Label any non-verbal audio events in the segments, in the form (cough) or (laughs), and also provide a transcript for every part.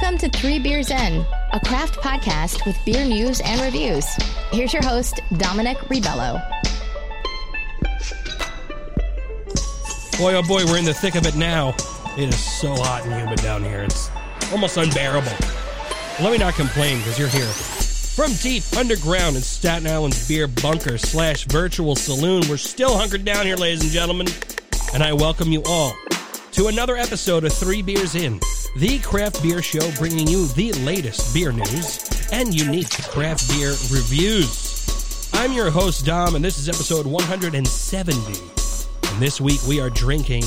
Welcome to Three Beers In, a craft podcast with beer news and reviews. Here's your host, Dominic Ribello. Boy, oh boy, we're in the thick of it now. It is so hot and humid down here. It's almost unbearable. Let me not complain because you're here. From deep underground in Staten Island's beer bunker slash virtual saloon, we're still hunkered down here, ladies and gentlemen. And I welcome you all to another episode of Three Beers In, the craft beer show bringing you the latest beer news and unique craft beer reviews. I'm your host, Dom, and this is episode 170. And this week we are drinking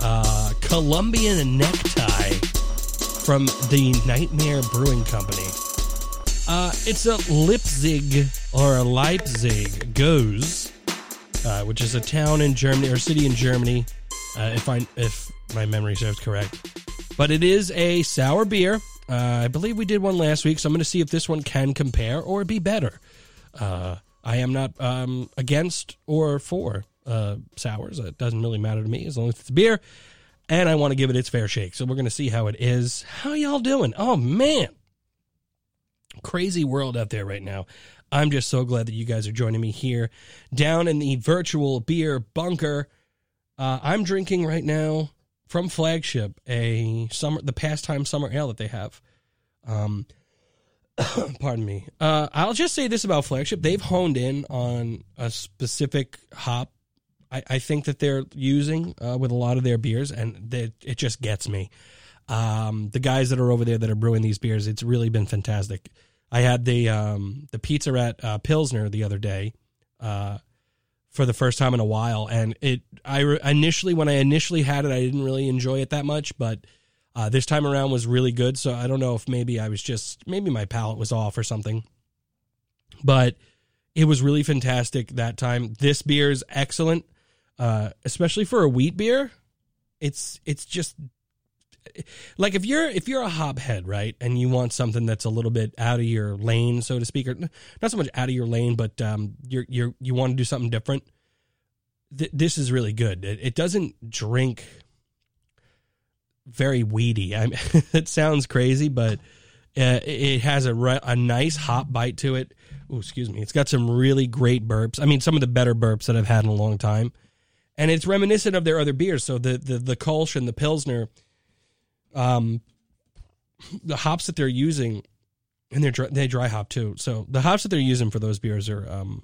uh, Colombian Necktie from the Nightmare Brewing Company. Uh, it's a Leipzig or a Leipzig Goes, uh, which is a town in Germany or city in Germany, uh, if I if my memory serves correct. But it is a sour beer. Uh, I believe we did one last week, so I'm going to see if this one can compare or be better. Uh, I am not um, against or for uh, sours. It doesn't really matter to me as long as it's beer. And I want to give it its fair shake. So we're going to see how it is. How y'all doing? Oh, man. Crazy world out there right now. I'm just so glad that you guys are joining me here down in the virtual beer bunker. Uh, I'm drinking right now from Flagship a summer, the pastime summer ale that they have. Um, (coughs) pardon me. Uh, I'll just say this about Flagship: they've honed in on a specific hop. I, I think that they're using uh, with a lot of their beers, and they, it just gets me. Um, the guys that are over there that are brewing these beers, it's really been fantastic. I had the um, the pizza at uh, Pilsner the other day uh, for the first time in a while, and it. I re- initially when I initially had it, I didn't really enjoy it that much, but uh, this time around was really good. So I don't know if maybe I was just maybe my palate was off or something, but it was really fantastic that time. This beer is excellent, uh, especially for a wheat beer. It's it's just like if you're if you're a hophead, right, and you want something that's a little bit out of your lane, so to speak, or not so much out of your lane, but um, you're you're you want to do something different. Th- this is really good. It, it doesn't drink very weedy. I mean, (laughs) it sounds crazy, but uh, it has a re- a nice hop bite to it. Oh, excuse me. It's got some really great burps. I mean, some of the better burps that I've had in a long time, and it's reminiscent of their other beers. So the the the Kolsch and the Pilsner um, the hops that they're using, and they're dry, they dry hop too. So the hops that they're using for those beers are, um,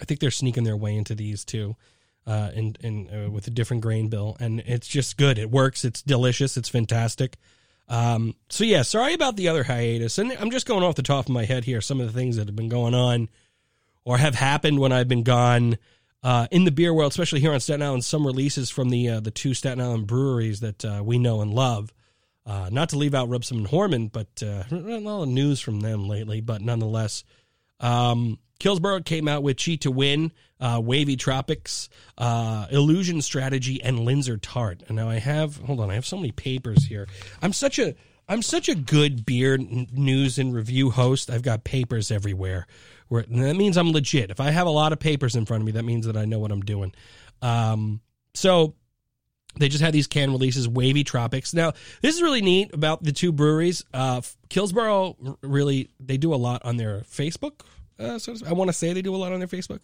I think they're sneaking their way into these too, uh, and and uh, with a different grain bill, and it's just good. It works. It's delicious. It's fantastic. Um, so yeah, sorry about the other hiatus, and I'm just going off the top of my head here. Some of the things that have been going on, or have happened when I've been gone uh, in the beer world, especially here on Staten Island, some releases from the uh, the two Staten Island breweries that uh, we know and love. Uh, not to leave out Rubsam and Horrmann, but uh, a lot of news from them lately. But nonetheless, um, Kills Boro came out with Cheat to Win, uh, Wavy Tropics, Illusion Strategy, and Linzer Tart. And now I have hold on, I have so many papers here. I'm such a I'm such a good beer news and review host. I've got papers everywhere. Where that means I'm legit. If I have a lot of papers in front of me, that means that I know what I'm doing. Um, so they just had these can releases, Wavy Tropics. Now, this is really neat about the two breweries. Uh, Kills Boro really they do a lot on their Facebook. Uh, so I want to say they do a lot on their Facebook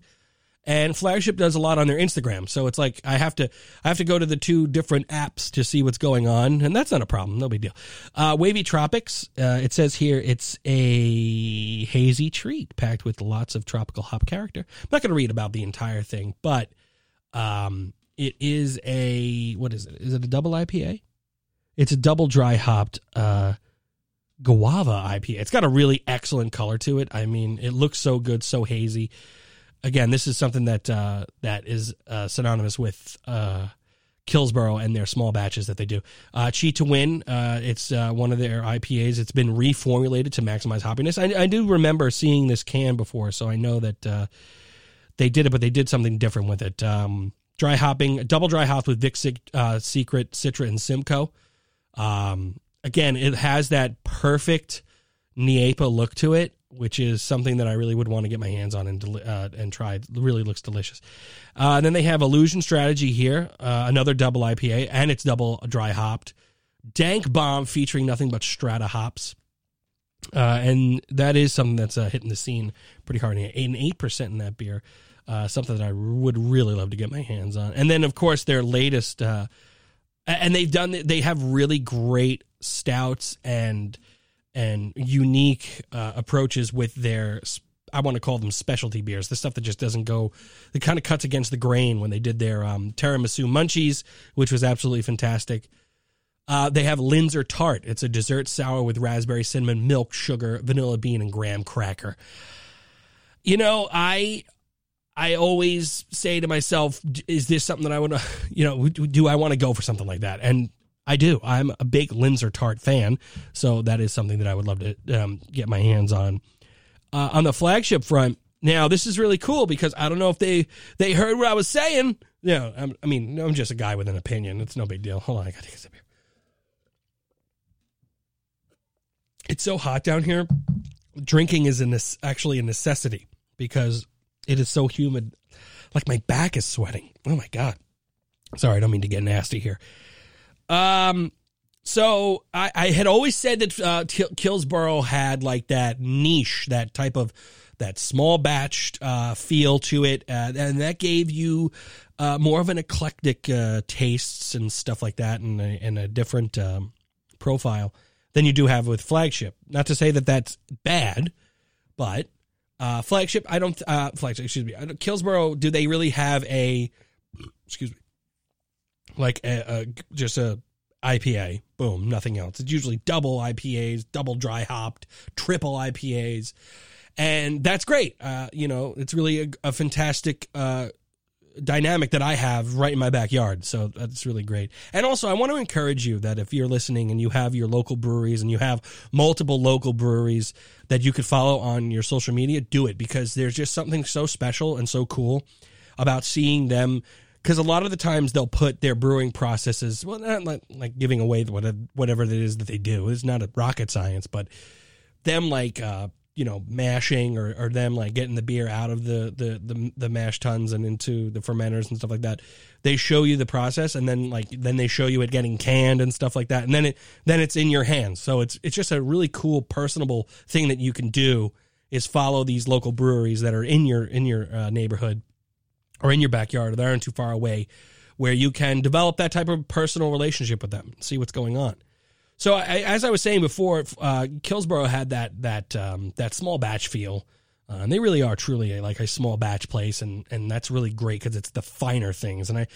and flagship does a lot on their instagram. So it's like i have to i have to go to the two different apps to see what's going on. And that's not a problem. No big deal. Uh, wavy tropics uh, it says here it's a hazy treat packed with lots of tropical hop character. I'm not going to read about the entire thing but um, it is a what is it? Is it a double ipa it's a double dry hopped uh, guava ipa it's got a really excellent color to it. I mean it looks so good so hazy again, this is something that uh, that is uh, synonymous with uh, Kills Boro and their small batches that they do. Uh, Cheat to Win, uh, it's uh, one of their IPAs. It's been reformulated to maximize hoppiness. I, I do remember seeing this can before, so I know that uh, they did it, but they did something different with it. Um, dry hopping, double dry hop with Vic Secret, Citra, and Simcoe. Um, again, it has that perfect NEIPA look to it which is something that I really would want to get my hands on and uh, and try. It really looks delicious. Uh, and then they have Illusion Strategy here, uh, another double IPA, and it's double dry hopped. Dank Bomb featuring nothing but Strata hops. Uh, and that is something that's uh, hitting the scene pretty hard. An 8% in that beer. Uh, something that I would really love to get my hands on. And then, of course, their latest, and they've done, they have really great stouts and and unique uh, approaches with their I want to call them specialty beers, the stuff that just doesn't go, that kind of cuts against the grain when they did their um, tiramisu munchies, which was absolutely fantastic. Uh, they have Linzer Tart. It's a dessert sour with raspberry, cinnamon, milk, sugar, vanilla bean, and graham cracker. You know, I I always say to myself, is this something that I want to, (laughs) you know, do I want to go for something like that? And I do. I'm a big Linzer Tart fan, so that is something that I would love to um, get my hands on. Uh, on the flagship front, now this is really cool because I don't know if they they heard what I was saying. You know, i mean, I'm just a guy with an opinion. It's no big deal. Hold on, I gotta take a sip here. It's so hot down here. Drinking is a actually a necessity because it is so humid. Like my back is sweating. Oh my god. Sorry, I don't mean to get nasty here. Um, so I, I had always said that uh, Kills Boro had like that niche, that type of that small batched uh, feel to it, uh, and that gave you uh, more of an eclectic uh, tastes and stuff like that, and a, and a different um, profile than you do have with flagship. Not to say that that's bad, but uh, flagship, I don't uh, flagship. Excuse me, Kills Boro. Do they really have a excuse me like a, a, just a IPA. Boom, nothing else. It's usually double IPAs, double dry hopped, triple IPAs, and that's great. Uh, you know, it's really a, a fantastic uh, dynamic that I have right in my backyard. So that's really great. And also, I want to encourage you that if you're listening and you have your local breweries and you have multiple local breweries that you could follow on your social media, do it because there's just something so special and so cool about seeing them because a lot of the times they'll put their brewing processes well not like, like giving away whatever whatever it is that they do. It's not a rocket science but them like uh, you know mashing or, or them like getting the beer out of the, the the the mash tuns and into the fermenters and stuff like that. They show you the process and then like then they show you it getting canned and stuff like that. And then it then it's in your hands. So it's it's just a really cool personable thing that you can do is follow these local breweries that are in your in your uh, neighborhood or in your backyard or they aren't too far away where you can develop that type of personal relationship with them see what's going on. So I, as i was saying before uh, kills boro had that that um, that small batch feel uh, and they really are truly a, like a small batch place and and that's really great because it's the finer things. And i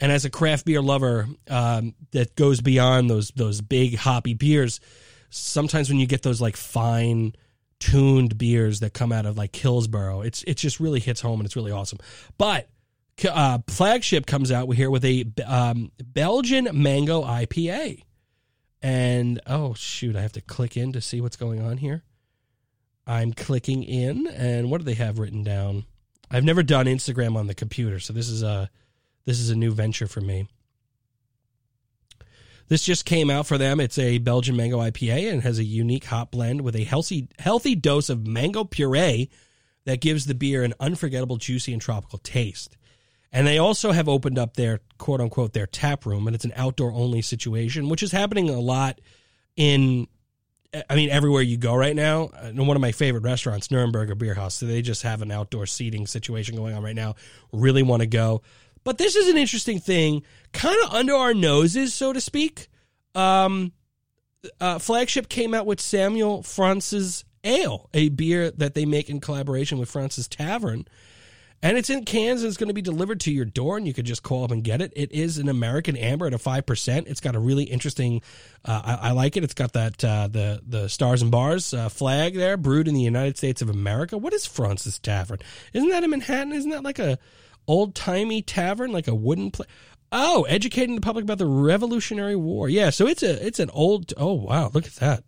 and as a craft beer lover um, that goes beyond those those big hoppy beers sometimes when you get those like fine tuned beers that come out of like Kills Boro. It's it just really hits home and it's really awesome. But uh, flagship comes out we here with a um, Belgian mango IPA, and oh shoot, I have to click in to see what's going on here. I'm clicking in, and what do they have written down? I've never done Instagram on the computer, so this is a this is a new venture for me. This just came out for them. It's a Belgian mango IPA and has a unique hop blend with a healthy healthy dose of mango puree that gives the beer an unforgettable, juicy, and tropical taste. And they also have opened up their quote unquote their tap room, and it's an outdoor only situation, which is happening a lot in I mean, everywhere you go right now, uh, one of my favorite restaurants, Nurnberger Bierhaus, so they just have an outdoor seating situation going on right now. Really want to go. But this is an interesting thing, kind of under our noses, so to speak. Um, uh, Flagship came out with Samuel Fraunces Ale, a beer that they make in collaboration with Fraunces Tavern. And it's in cans and it's going to be delivered to your door, and you could just call up and get it. It is an American amber at a five percent. It's got a really interesting. Uh, I, I, like it. It's got that uh, the the stars and bars uh, flag there, brewed in the United States of America. What is Fraunces Tavern? Isn't that in Manhattan? Isn't that like a old timey tavern, like a wooden place. Oh, educating the public about the Revolutionary War. Yeah, so it's a it's an old. Oh wow, look at that.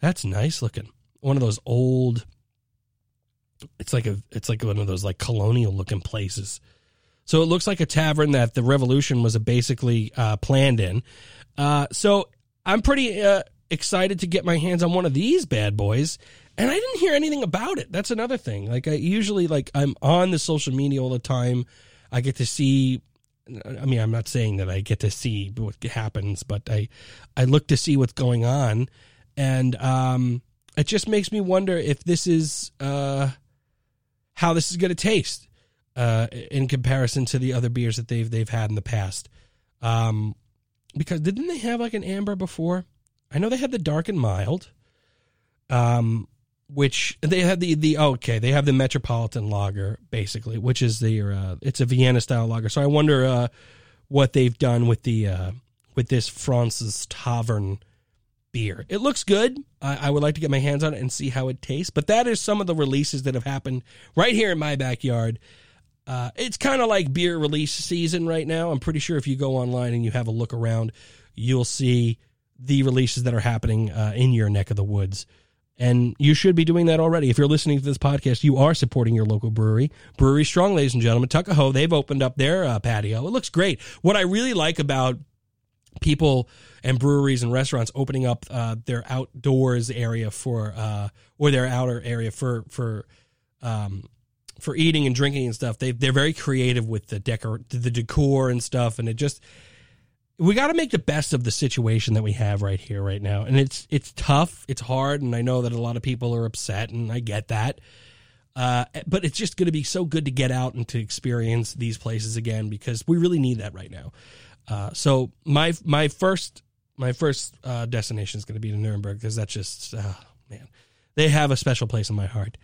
That's nice looking. One of those old. It's like a it's like one of those like colonial looking places. So it looks like a tavern that the revolution was basically uh, planned in. Uh, so I'm pretty uh, excited to get my hands on one of these bad boys and I didn't hear anything about it. That's another thing. Like I usually like I'm on the social media all the time. I get to see I mean, I'm not saying that I get to see what happens, but I, I look to see what's going on, and um, it just makes me wonder if this is uh, how this is going to taste uh, in comparison to the other beers that they've they've had in the past. Um, because didn't they have like an amber before? I know they had the dark and mild. Um, which they have the the okay they have the metropolitan lager basically which is the uh, it's a vienna style lager. So i wonder uh, what they've done with the uh, with this fraunces tavern beer. It looks good. I, I, would like to get my hands on it and see how it tastes but that is some of the releases that have happened right here in my backyard. Uh, it's kind of like beer release season right now. I'm pretty sure if you go online and you have a look around you'll see the releases that are happening uh, in your neck of the woods and you should be doing that already. If you're listening to this podcast, you are supporting your local brewery. Brewery Strong, ladies and gentlemen. Tuckahoe, they've opened up their uh, patio. It looks great. What I really like about people and breweries and restaurants opening up uh, their outdoors area for, uh, or their outer area for, for, um, for eating and drinking and stuff. They, they're very creative with the decor, the decor and stuff. And it just, we got to make the best of the situation that we have right here right now. And it's it's tough it's hard and i know that a lot of people are upset and i get that. Uh, but it's just going to be so good to get out and to experience these places again because we really need that right now. Uh, so my my first my first uh, destination is going to be to nuremberg because that's just uh, man. They have a special place in my heart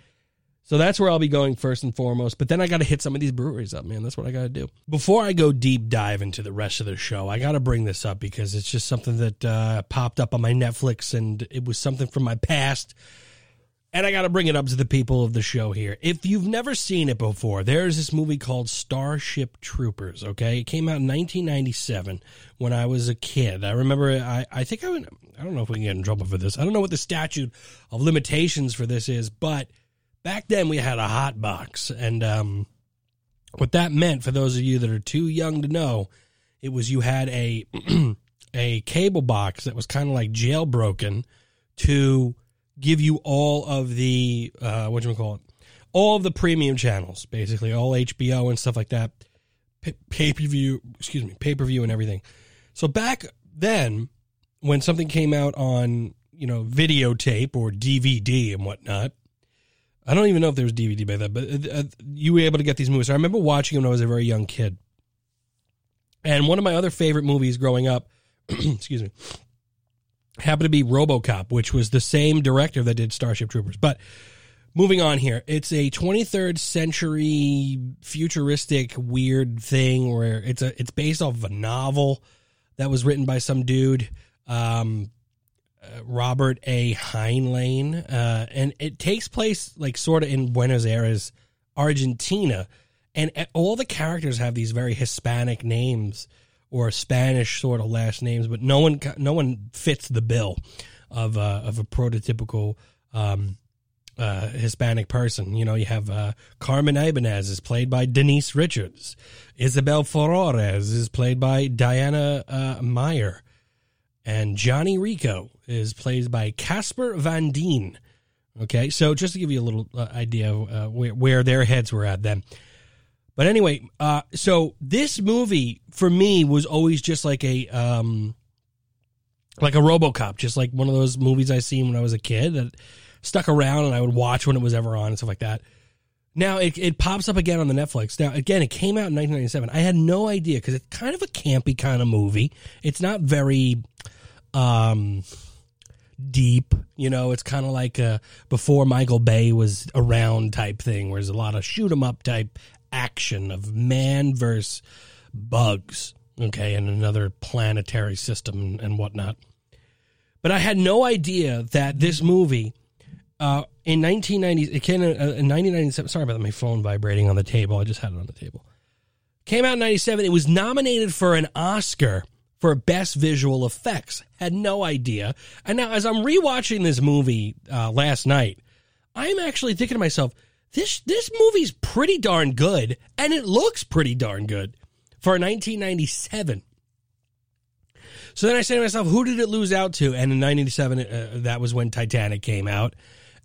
so that's where I'll be going first and foremost. But then I got to hit some of these breweries up, man. That's what I got to do. Before I go deep dive into the rest of the show, I got to bring this up because it's just something that uh, popped up on my Netflix and it was something from my past. And I got to bring it up to the people of the show here. If you've never seen it before, there's this movie called Starship Troopers, okay? It came out in 1997 when I was a kid. I remember, I, I think I I don't know if we can get in trouble for this. I don't know what the statute of limitations for this is, but back then we had a hot box and um, what that meant for those of you that are too young to know it was you had a (clears throat) a cable box that was kind of like jailbroken to give you all of the uh, what do you call it? All of the premium channels basically all hbo and stuff like that pay per view excuse me pay per view and everything. So back then when something came out on you know videotape or dvd and whatnot I don't even know if there was DVD by that, but uh, uh, you were able to get these movies. I remember watching them when I was a very young kid. And one of my other favorite movies growing up, (clears throat) excuse me, happened to be RoboCop, which was the same director that did Starship Troopers. But moving on here, it's a 23rd century futuristic weird thing where it's a it's based off of a novel that was written by some dude. Um, uh, Robert A. Heinlein, uh, and it takes place like sort of in Buenos Aires, Argentina, and all the characters have these very Hispanic names or Spanish sort of last names, but no one no one fits the bill of uh, of a prototypical um, uh, Hispanic person. You know, you have uh, Carmen Ibanez is played by Denise Richards, Isabel Flores is played by Diana uh, Meyer, and Johnny Rico is played by Casper Van Dien. Okay, so just to give you a little uh, idea of uh, where, where their heads were at then. But anyway, uh, so this movie for me was always just like a um, like a RoboCop, just like one of those movies I seen when I was a kid that stuck around and I would watch when it was ever on and stuff like that. Now it, it pops up again on the Netflix. Now again, it came out in 1997. I had no idea because it's kind of a campy kind of movie. It's not very um deep. You know, it's kind of like a before Michael Bay was around type thing, where there's a lot of shoot 'em up type action of man versus bugs, okay, and another planetary system and, and whatnot. But I had no idea that this movie uh, in 1990, it came uh, in 1997. Sorry about my phone vibrating on the table. I just had it on the table. Came out in 97. It was nominated for an Oscar for best visual effects. Had no idea. And now, as I'm rewatching this movie uh, last night, I'm actually thinking to myself, this this movie's pretty darn good, and it looks pretty darn good for 1997. So then I say to myself, who did it lose out to? And in 1997, uh, that was when Titanic came out.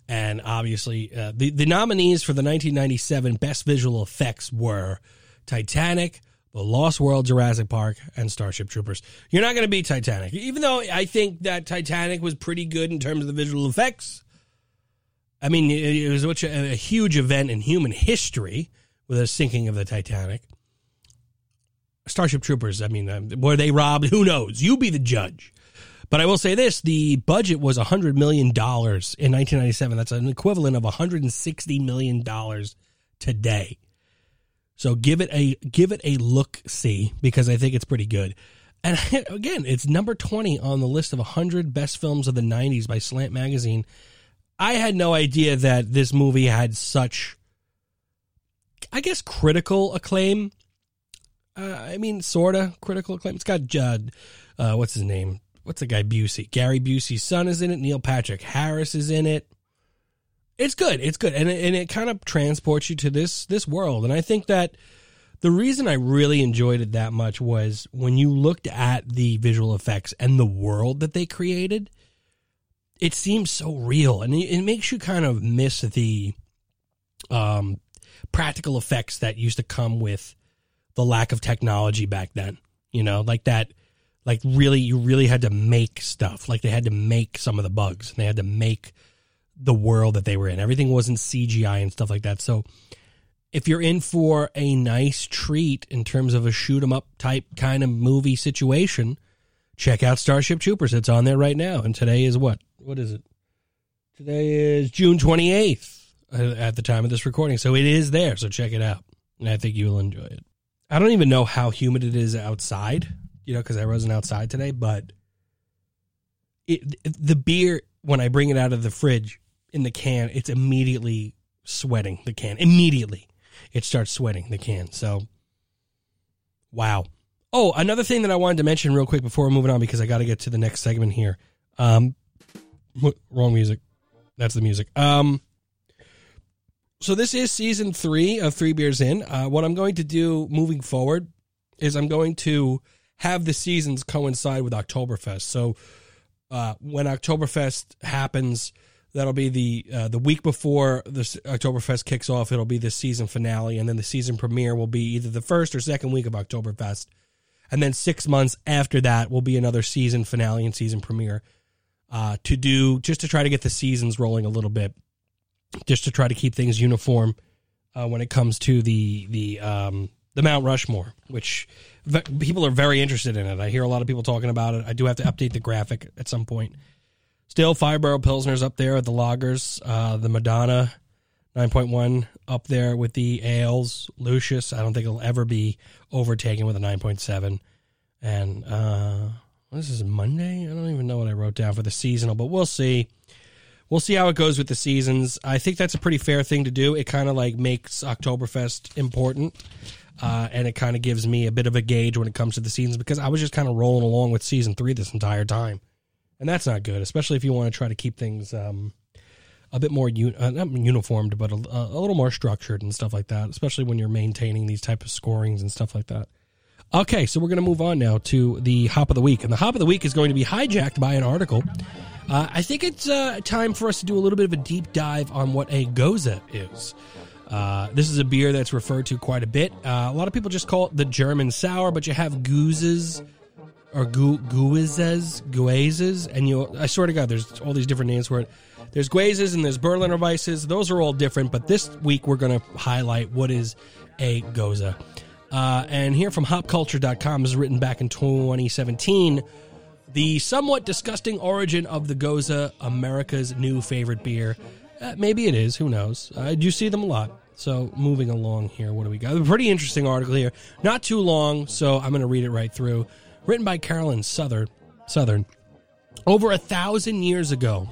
And obviously, uh, the, the nominees for the 1997 Best Visual Effects were Titanic, The Lost World, Jurassic Park, and Starship Troopers. You're not going to beat Titanic, even though I think that Titanic was pretty good in terms of the visual effects. I mean, it was a, a huge event in human history with the sinking of the Titanic. Starship Troopers, I mean, um, were they robbed? Who knows? You be the judge. But I will say this the budget was $100 million in 1997. That's an equivalent of $160 million today. So give it a give it a look see because I think it's pretty good. And (laughs) again, it's number 20 on the list of 100 best films of the 90s by Slant Magazine. I had no idea that this movie had such I guess critical acclaim. Uh, I mean, sorta critical acclaim. It's got Judd, uh, what's his name? What's the guy Busey? Gary Busey's son is in it. Neil Patrick Harris is in it. It's good. It's good, and it, and it kind of transports you to this this world. And I think that the reason I really enjoyed it that much was when you looked at the visual effects and the world that they created. It seems so real, and it, it makes you kind of miss the um, practical effects that used to come with the lack of technology back then. You know, like that like really you really had to make stuff. Like they had to make some of the bugs and they had to make the world that they were in. Everything wasn't cgi and stuff like that. So if you're in for a nice treat in terms of a shoot 'em up type kind of movie situation check out starship troopers. It's on there right now. And today is what? What is it? Today is june 28th uh, at the time of this recording. So it is there. So check it out. And i think you'll enjoy it. I don't even know how humid it is outside you know, because I wasn't outside today. But it, the beer, when I bring it out of the fridge in the can, it's immediately sweating the can. Immediately, it starts sweating the can. So, wow. Oh, another thing that I wanted to mention real quick before moving on, because I got to get to the next segment here. Um, wrong music. That's the music. Um, so this is season three of Three Beers In. Uh, what I'm going to do moving forward is I'm going to have the seasons coincide with Oktoberfest. So uh, when Oktoberfest happens, that'll be the uh, the week before the Oktoberfest kicks off. It'll be the season finale, and then the season premiere will be either the first or second week of Oktoberfest, and then six months after that will be another season finale and season premiere. Uh, to do just to try to get the seasons rolling a little bit, just to try to keep things uniform uh, when it comes to the the um, the Mount Rushmore, which people are very interested in it. I hear a lot of people talking about it. I do have to update the graphic at some point. Still, barrel pilsners up there at the lagers. Uh, the Madonna 9.1 up there with the ales. Lucius, I don't think it'll ever be overtaken with a 9.7. And uh, this is Monday. I don't even know what I wrote down for the seasonal, but we'll see. We'll see how it goes with the seasons. I think that's a pretty fair thing to do. It kind of like makes Oktoberfest important uh, and it kind of gives me a bit of a gauge when it comes to the seasons because I was just kind of rolling along with season three this entire time, and that's not good, especially if you want to try to keep things um, a bit more un- uh, not uniformed, but a, a, little more structured and stuff like that. Especially when you're maintaining these type of scorings and stuff like that. Okay, so we're going to move on now to the hop of the week, and the hop of the week is going to be hijacked by an article. Uh, I think it's uh, time for us to do a little bit of a deep dive on what a goza is. Uh, this is a beer that's referred to quite a bit. Uh, a lot of people just call it the German sour, but you have gooses or gu- guizes, and you. I swear to God, there's all these different names for it. There's guizes and there's Berliner Weisses. Those are all different, but this week we're going to highlight what is a goza. Uh, and here from hopculture.com is written back in 2017. The somewhat disgusting origin of the goza, America's new favorite beer. Uh, maybe it is. Who knows? I do see them a lot. So moving along here, what do we got? A pretty interesting article here. Not too long, so I'm going to read it right through. Written by Carolyn Southern. Southern. Over a thousand years ago,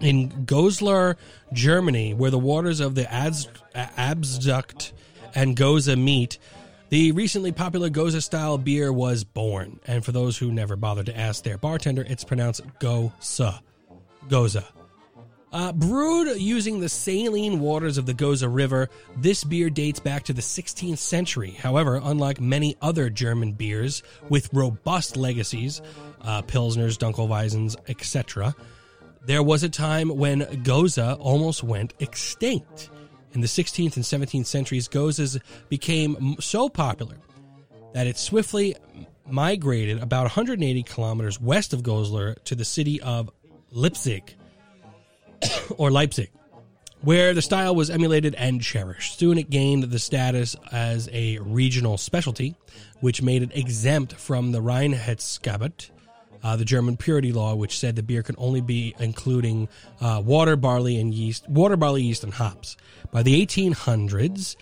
in Goslar, Germany, where the waters of the Abzucht and Goza meet, the recently popular Goza style beer was born. And for those who never bothered to ask their bartender, it's pronounced Gose. Gose. Uh, brewed using the saline waters of the Goza River, this beer dates back to the 16th century. However, unlike many other German beers with robust legacies, uh, Pilsners, Dunkelweizens, etc., there was a time when Goza almost went extinct. In the 16th and 17th centuries, Gozas became so popular that it swiftly migrated about 180 kilometers west of Goslar to the city of Leipzig (coughs) or Leipzig, where the style was emulated and cherished. Soon it gained the status as a regional specialty, which made it exempt from the Reinheitsgebot, uh, the German purity law, which said the beer could only be including uh, water, barley, and yeast, water, barley, yeast, and hops. By the 1800s,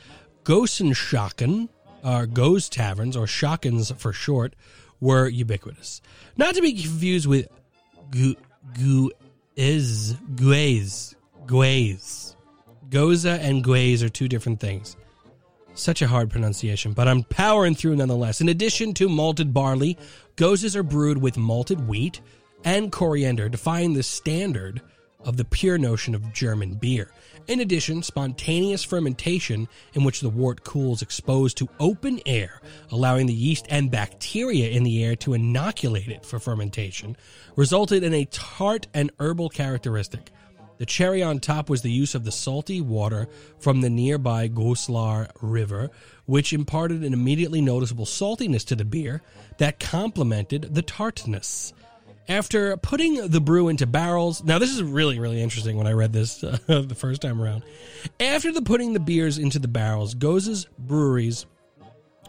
Gosenschaken, uh, Goes taverns, or Schakens for short, were ubiquitous. Not to be confused with gu is guays, guays. Goza and guays are two different things. Such a hard pronunciation, but I'm powering through nonetheless. In addition to malted barley, gozes are brewed with malted wheat and coriander, defying the standard of the pure notion of German beer. In addition, spontaneous fermentation, in which the wort cools exposed to open air, allowing the yeast and bacteria in the air to inoculate it for fermentation, resulted in a tart and herbal characteristic. The cherry on top was the use of the salty water from the nearby Goslar River, which imparted an immediately noticeable saltiness to the beer that complemented the tartness. After putting the brew into barrels, now this is really, really interesting when I read this uh, (laughs) the first time around. After the putting the beers into the barrels, Goza's breweries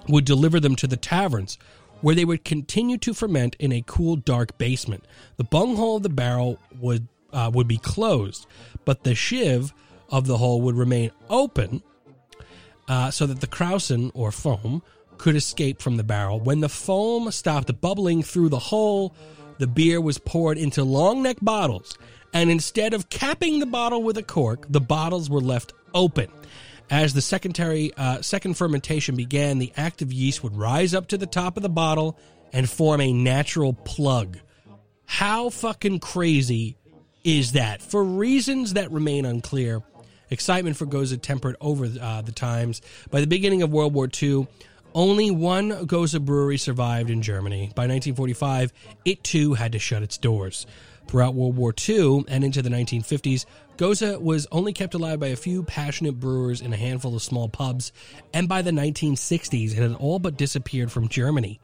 would deliver them to the taverns, where they would continue to ferment in a cool, dark basement. The bunghole of the barrel would uh, would be closed, but the shiv of the hole would remain open, uh, so that the krausen or foam could escape from the barrel. When the foam stopped bubbling through the hole, the beer was poured into long neck bottles, and instead of capping the bottle with a cork, the bottles were left open. As the secondary uh, second fermentation began, the active yeast would rise up to the top of the bottle and form a natural plug. How fucking crazy is that? For reasons that remain unclear, excitement for Gose tempered over uh, the times. By the beginning of World War II, only one Goza brewery survived in Germany. By 1945, it too had to shut its doors. Throughout World War II and into the 1950s, Goza was only kept alive by a few passionate brewers in a handful of small pubs, and by the 1960s, it had all but disappeared from Germany.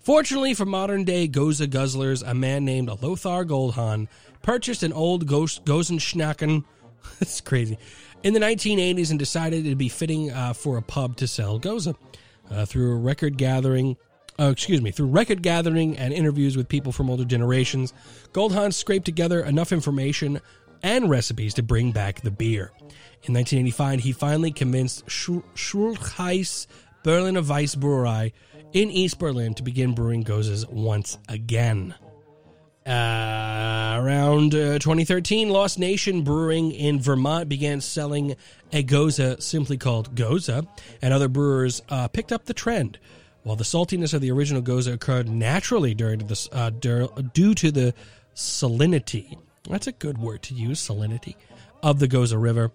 Fortunately for modern day Goza guzzlers, a man named Lothar Goldhahn purchased an old Gosenschnacken. (laughs) That's crazy. In the 1980s and decided it'd be fitting uh, for a pub to sell Gose. Uh, through record gathering, oh, excuse me, through record gathering and interviews with people from older generations, Goldhahn scraped together enough information and recipes to bring back the beer. In 1985, he finally convinced Schultheiss Berliner Weissbrauerei in East Berlin to begin brewing Gozes once again. Uh, around uh, 2013, Lost Nation Brewing in Vermont began selling a Goza simply called Goza, and other brewers uh, picked up the trend. While the saltiness of the original Gose occurred naturally during the, uh, due to the salinity, that's a good word to use, salinity, of the Goza River,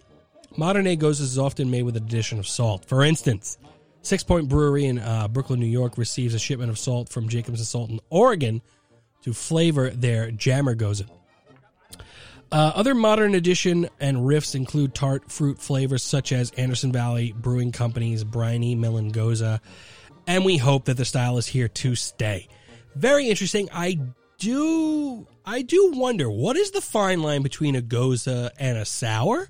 modern day Goza is often made with an addition of salt. For instance, Sixpoint Brewery in uh, Brooklyn, New York receives a shipment of salt from Jacobsen Salt in Oregon to flavor their Jammer Gose. Uh, other modern addition and riffs include tart fruit flavors such as Anderson Valley Brewing Company's Briny Melon Goza, and we hope that the style is here to stay. Very interesting. I do I do wonder what is the fine line between a goza and a sour?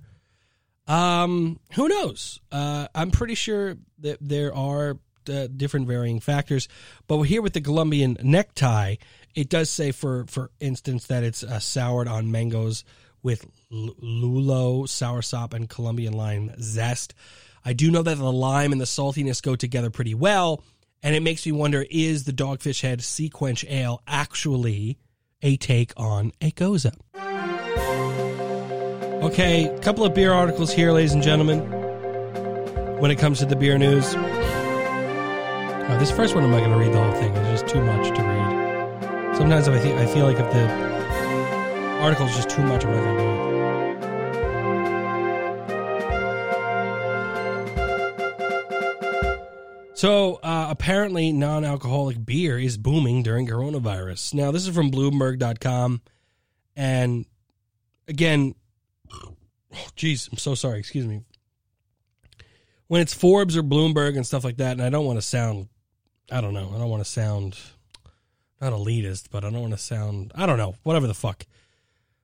Um, who knows? Uh, I'm pretty sure that there are uh, different varying factors, but we're here with the Colombian necktie, it does say, for for instance, that it's uh, soured on mangoes with lulo, soursop, and Colombian lime zest. I do know that the lime and the saltiness go together pretty well, and it makes me wonder: is the Dogfish Head SeaQuench Ale actually a take on a Gose? Okay, a couple of beer articles here, ladies and gentlemen. When it comes to the beer news, uh, this first one I'm not going to read the whole thing. It's just too much to read. Sometimes I I feel like if the article is just too much, I'm not going to do it. So uh, apparently, non-alcoholic beer is booming during coronavirus. Now, this is from Bloomberg.com, and again, Jeez, I'm so sorry. Excuse me. When it's Forbes or Bloomberg and stuff like that, and I don't want to sound I don't know. I don't want to sound not elitist, but I don't want to sound I don't know, whatever the fuck.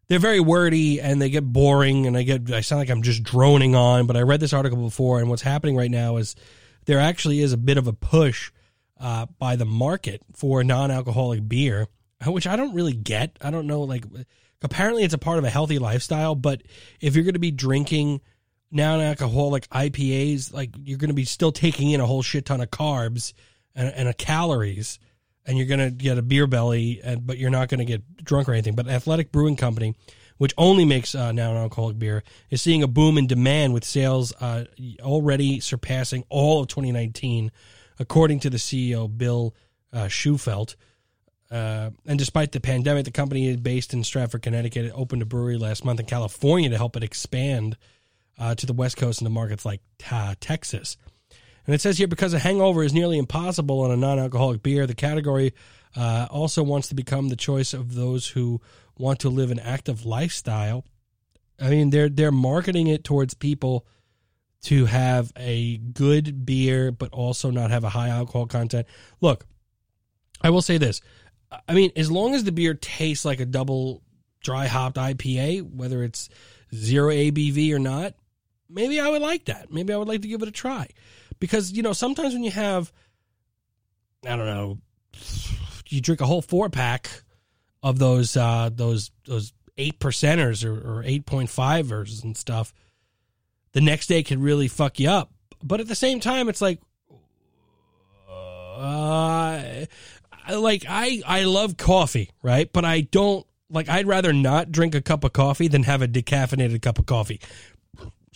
They're very wordy and they get boring and I get I sound like I'm just droning on, but I read this article before and what's happening right now is there actually is a bit of a push uh, by the market for non-alcoholic beer, which I don't really get. I don't know like apparently it's a part of a healthy lifestyle, but if you're going to be drinking non-alcoholic IPAs, like you're going to be still taking in a whole shit ton of carbs and, and calories, and you're going to get a beer belly, and but you're not going to get drunk or anything. But Athletic Brewing Company, which only makes uh, non-alcoholic beer, is seeing a boom in demand with sales uh, already surpassing all of 2019, according to the CEO Bill uh, Shufelt. Uh, and despite the pandemic, the company is based in Stratford, Connecticut. It opened a brewery last month in California to help it expand uh, to the West Coast and to markets like uh, Texas. And it says here because a hangover is nearly impossible on a non alcoholic beer, the category uh, also wants to become the choice of those who want to live an active lifestyle. I mean, they're they're marketing it towards people to have a good beer, but also not have a high alcohol content. Look, I will say this: I mean, as long as the beer tastes like a double dry hopped IPA, whether it's zero ABV or not, maybe I would like that. Maybe I would like to give it a try. Because, you know, sometimes when you have, I don't know, you drink a whole four pack of those, uh, those, those eight percenters or, or 8.5ers and stuff, the next day could really fuck you up. But at the same time, it's like, uh, like I I love coffee, right? But I don't like I'd rather not drink a cup of coffee than have a decaffeinated cup of coffee.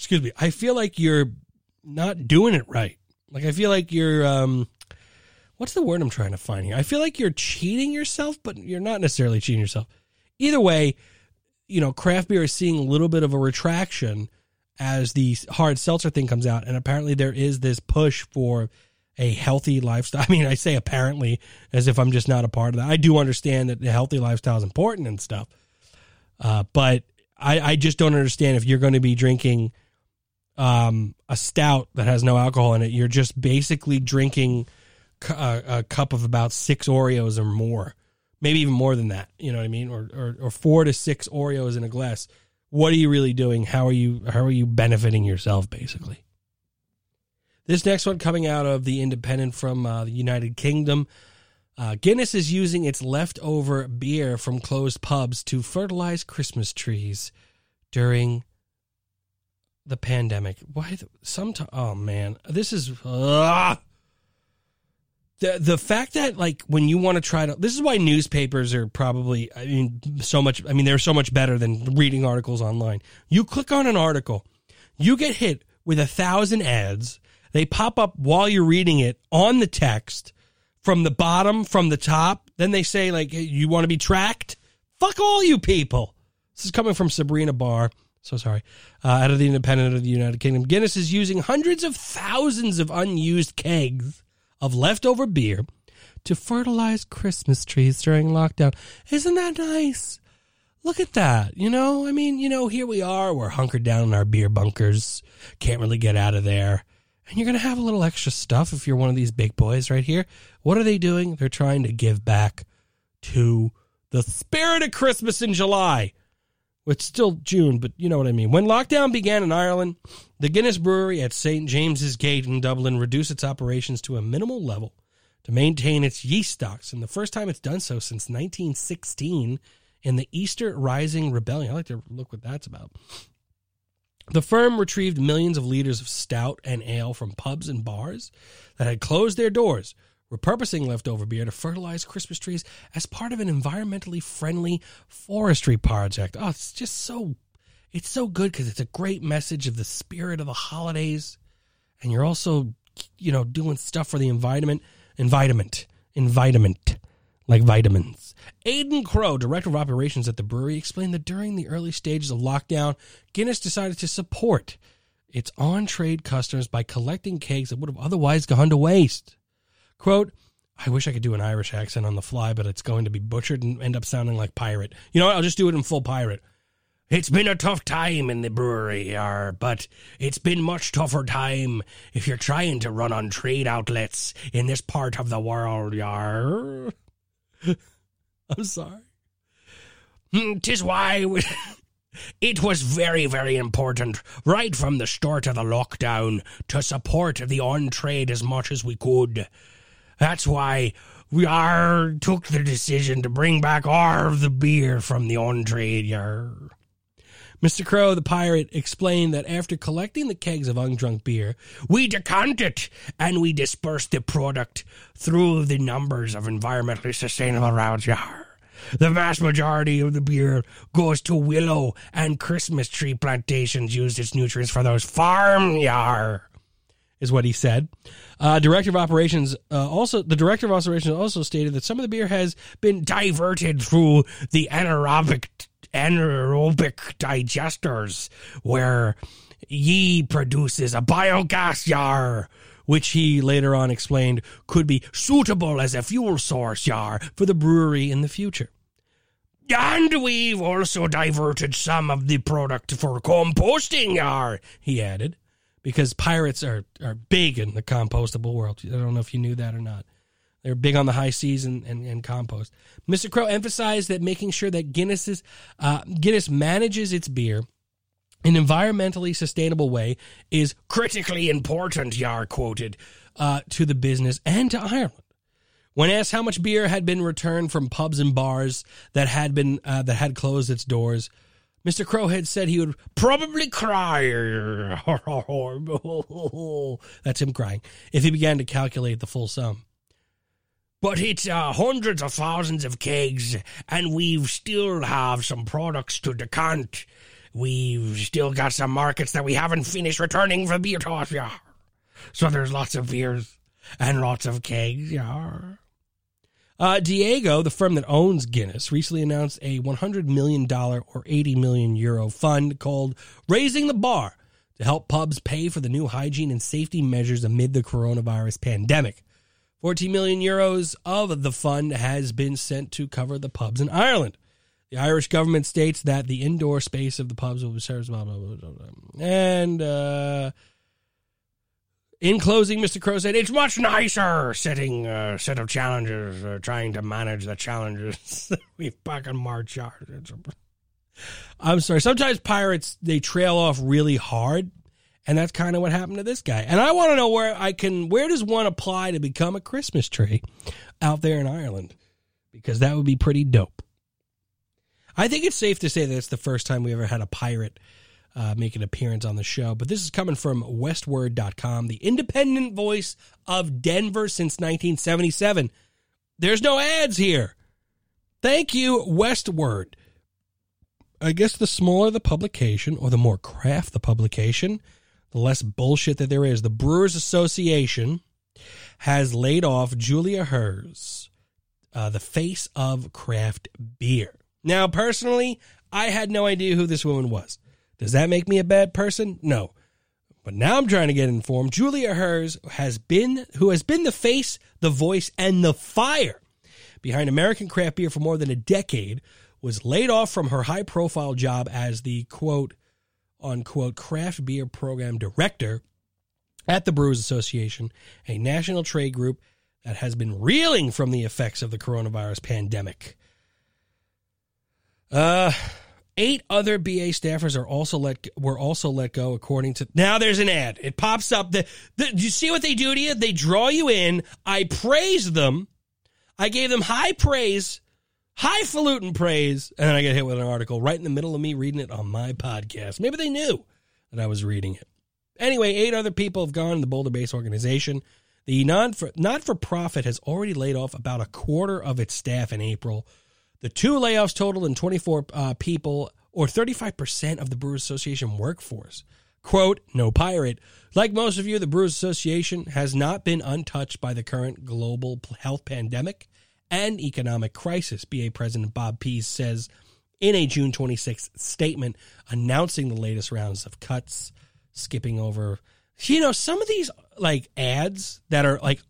Excuse me. I feel like you're not doing it right. Like I feel like you're um what's the word I'm trying to find here? I feel like you're cheating yourself, but you're not necessarily cheating yourself. Either way, you know, craft beer is seeing a little bit of a retraction as the hard seltzer thing comes out and apparently there is this push for a healthy lifestyle. (laughs) I mean, I say apparently as if I'm just not a part of that. I do understand that the healthy lifestyle is important and stuff, uh, but I, I just don't understand if you're going to be drinking um, a stout that has no alcohol in it. You're just basically drinking a, uh, a cup of about six Oreos or more, maybe even more than that. You know what I mean? Or, or or four to six Oreos in a glass. What are you really doing? How are you how are you benefiting yourself basically? This next one coming out of the Independent from uh, the United Kingdom. Uh, Guinness is using its leftover beer from closed pubs to fertilize Christmas trees during the pandemic. Why? Sometimes, oh man, this is uh, the the fact that like when you want to try to. This is why newspapers are probably. I mean, so much. I mean, they're so much better than reading articles online. You click on an article, you get hit with a thousand ads they pop up while you're reading it on the text from the bottom, from the top. Then they say, like, you want to be tracked? Fuck all you people. This is coming from Sabrina Barr. So sorry. Uh, out of the Independent of the United Kingdom. Guinness is using hundreds of thousands of unused kegs of leftover beer to fertilize Christmas trees during lockdown. Isn't that nice? Look at that. You know, I mean, you know, here we are. We're hunkered down in our beer bunkers. Can't really get out of there and you're going to have a little extra stuff if you're one of these big boys right here. What are they doing? They're trying to give back to the spirit of Christmas in July. It's still June, but you know what I mean. When lockdown began in Ireland, the Guinness Brewery at St. James's Gate in Dublin reduced its operations to a minimal level to maintain its yeast stocks. And the first time it's done so since 1916 in the Easter Rising Rebellion. I like to look what that's about. The firm retrieved millions of liters of stout and ale from pubs and bars that had closed their doors, repurposing leftover beer to fertilize Christmas trees as part of an environmentally friendly forestry project. Oh, it's just so it's so good because it's a great message of the spirit of the holidays, and you're also, you know, doing stuff for the environment, environment, environment like vitamins. Aidan Crow, director of operations at the brewery, explained that during the early stages of lockdown, Guinness decided to support its on trade customers by collecting kegs that would have otherwise gone to waste. Quote, I wish I could do an Irish accent on the fly, but it's going to be butchered and end up sounding like pirate. You know what? I'll just do it in full pirate. It's been a tough time in the brewery, yar, but it's been much tougher time if you're trying to run on trade outlets in this part of the world, yar. (laughs) I'm sorry. Hmm, Tis why we- (laughs) it was very, very important right from the start of the lockdown to support the on trade as much as we could. That's why we are took the decision to bring back of the beer from the on trade, yar. Mr. Crow, the pirate, explained that after collecting the kegs of undrunk beer, we decant it and we disperse the product through the numbers of environmentally sustainable routes. Yar. The vast majority of the beer goes to willow and Christmas tree plantations used its nutrients for those farm yar. Is what he said. Uh, director of operations uh, also the director of operations also stated that some of the beer has been diverted through the anaerobic anaerobic digesters, where ye produces a biogas yar, which he later on explained could be suitable as a fuel source yar for the brewery in the future. And we've also diverted some of the product for composting yar, he added, because pirates are, are big in the compostable world. I don't know if you knew that or not. They're big on the high seas and, and, and compost. Mr. Crow emphasized that making sure that Guinness's uh, Guinness manages its beer in an environmentally sustainable way is critically important, Yar quoted, uh, to the business and to Ireland. When asked how much beer had been returned from pubs and bars that had been uh, that had closed its doors, Mr. Crowhead said he would probably cry. (laughs) That's him crying if he began to calculate the full sum. But it's uh, hundreds of thousands of kegs, and we've still have some products to decant. We've still got some markets that we haven't finished returning for beer toss, yeah. So there's lots of beers and lots of kegs, yeah. Uh, Diageo, the firm that owns Guinness, recently announced a $100 million or 80 million euro fund called Raising the Bar to help pubs pay for the new hygiene and safety measures amid the coronavirus pandemic. 14 million euros of the fund has been sent to cover the pubs in Ireland. The Irish government states that the indoor space of the pubs will be served, blah, blah, blah, blah, blah. And uh, in closing, Mr. Crow said, It's much nicer setting a uh, set of challenges, or uh, trying to manage the challenges (laughs) we fucking march. I'm sorry. Sometimes pirates, they trail off really hard and that's kind of what happened to this guy. And I want to know where I can, where does one apply to become a Christmas tree out there in Ireland? Because that would be pretty dope. I think it's safe to say that it's the first time we ever had a pirate uh, make an appearance on the show. But this is coming from Westword.com, the independent voice of Denver since 1977. There's no ads here. Thank you, Westword. I guess the smaller the publication or the more craft the publication, the less bullshit that there is. The Brewers Association has laid off Julia Herz, uh, the face of craft beer. Now, personally, I had no idea who this woman was. Does that make me a bad person? No. But now I'm trying to get informed. Julia Herz has been who has been the face, the voice, and the fire behind American craft beer for more than a decade, was laid off from her high profile job as the quote unquote craft beer program director at the Brewers Association, a national trade group that has been reeling from the effects of the coronavirus pandemic. Uh eight other BA staffers are also let were also let go according to Now there's an ad. It pops up the, the do you see what they do to you? They draw you in. I praise them. I gave them high praise highfalutin praise, and then I get hit with an article right in the middle of me reading it on my podcast. Maybe they knew that I was reading it. Anyway, eight other people have gone the Boulder Base organization. The non not for profit has already laid off about a quarter of its staff in April. The two layoffs totaled in 24 uh, people, or 35% of the Brewers Association workforce. Quote, no pirate. Like most of you, the Brewers Association has not been untouched by the current global health pandemic and economic crisis, BA President Bob Pease says in a June 26th statement announcing the latest rounds of cuts, skipping over, you know, some of these like ads that are like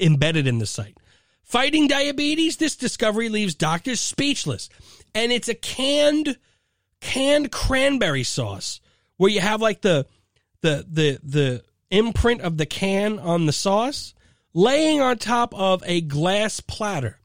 embedded in the site. Fighting diabetes, this discovery leaves doctors speechless. And it's a canned canned cranberry sauce, where you have like the the the the imprint of the can on the sauce, laying on top of a glass platter,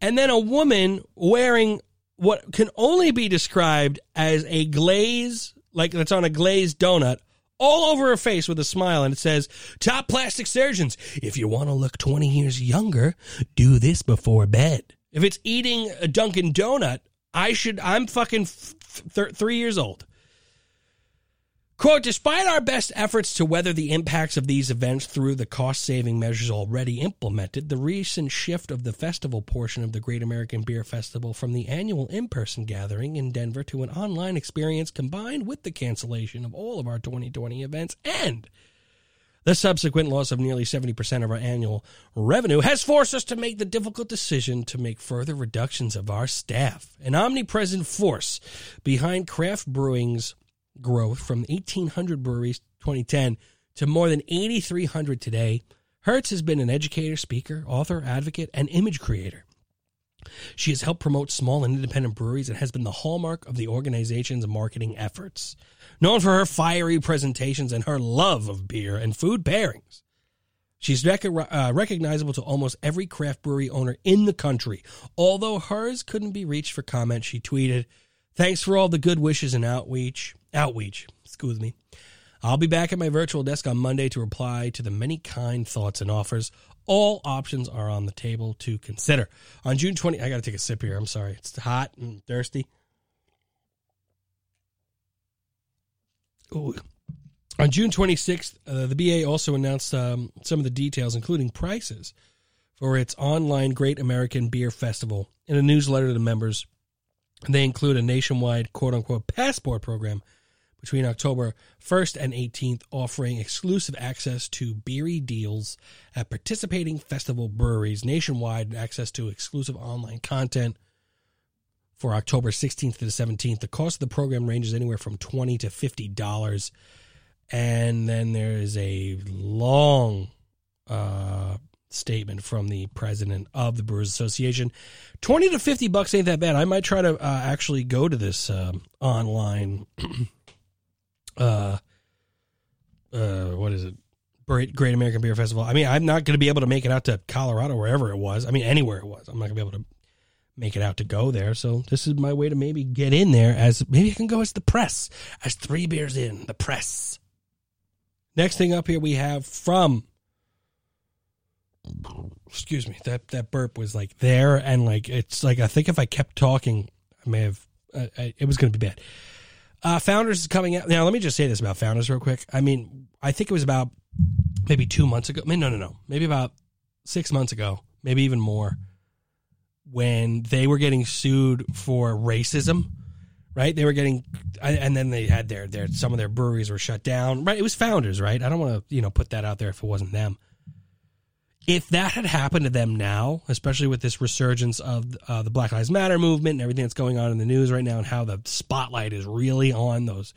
and then a woman wearing what can only be described as a glaze, like that's on a glazed donut, all over her face with a smile, and it says, "Top plastic surgeons, if you want to look twenty years younger, do this before bed." If it's eating a Dunkin' Donut, I should. I'm fucking th- three years old. Quote, despite our best efforts to weather the impacts of these events through the cost saving measures already implemented, the recent shift of the festival portion of the Great American Beer Festival from the annual in person gathering in Denver to an online experience combined with the cancellation of all of our 2020 events and the subsequent loss of nearly 70% of our annual revenue has forced us to make the difficult decision to make further reductions of our staff. An omnipresent force behind craft brewing's growth from 1,800 breweries 2010 to more than 8,300 today, Herz has been an educator, speaker, author, advocate, and image creator. She has helped promote small and independent breweries and has been the hallmark of the organization's marketing efforts. Known for her fiery presentations and her love of beer and food pairings, she's rec- uh, recognizable to almost every craft brewery owner in the country. Although Herz couldn't be reached for comment, she tweeted, Thanks for all the good wishes and outreach outreach. Excuse me. I'll be back at my virtual desk on Monday to reply to the many kind thoughts and offers. All options are on the table to consider. On June 20, I got to take a sip here. I'm sorry. It's hot and thirsty. Ooh. On June 26th, uh, the BA also announced um, some of the details, including prices, for its online Great American Beer Festival in a newsletter to members. They include a nationwide quote unquote passport program between October 1st and 18th, offering exclusive access to beery deals at participating festival breweries nationwide access to exclusive online content for October 16th to the 17th. The cost of the program ranges anywhere from 20 to $50. And then there is a long uh, statement from the president of the Brewers Association. 20 to 50 bucks ain't that bad. I might try to uh, actually go to this uh, online (clears throat) uh, uh, what is it? Great American Beer Festival. I mean, I'm not going to be able to make it out to Colorado, wherever it was. I mean, anywhere it was. I'm not going to be able to make it out to go there. So this is my way to maybe get in there as maybe I can go as the press, as three beers in the press. Next thing up here we have from. Excuse me. That that burp was like there, and like it's like I think if I kept talking, I may have. Uh, I, it was going to be bad. Uh, Founders is coming out now. Let me just say this about Founders real quick. I mean, I think it was about maybe two months ago. I mean, no, no, no. Maybe about six months ago, maybe even more, when they were getting sued for racism. Right, they were getting, and then they had their their some of their breweries were shut down. Right, it was Founders. Right, I don't want to you know put that out there if it wasn't them if that had happened to them now, especially with this resurgence of uh, the Black Lives Matter movement and everything that's going on in the news right now, and how the spotlight is really on those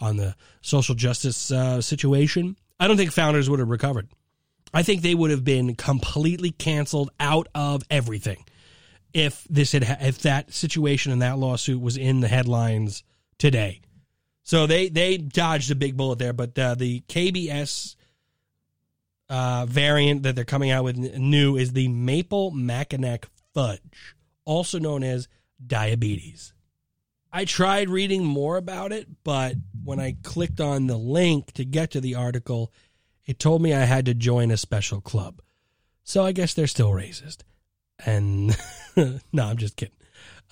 on the social justice uh, situation, I don't think founders would have recovered. I think they would have been completely canceled out of everything if this had if that situation and that lawsuit was in the headlines today. So they they dodged a big bullet there, but uh, the KBS uh, variant that they're coming out with new is the maple Mackinac fudge, also known as diabetes. I tried reading more about it, but when I clicked on the link to get to the article, it told me I had to join a special club. So I guess they're still racist. And (laughs) no, I'm just kidding.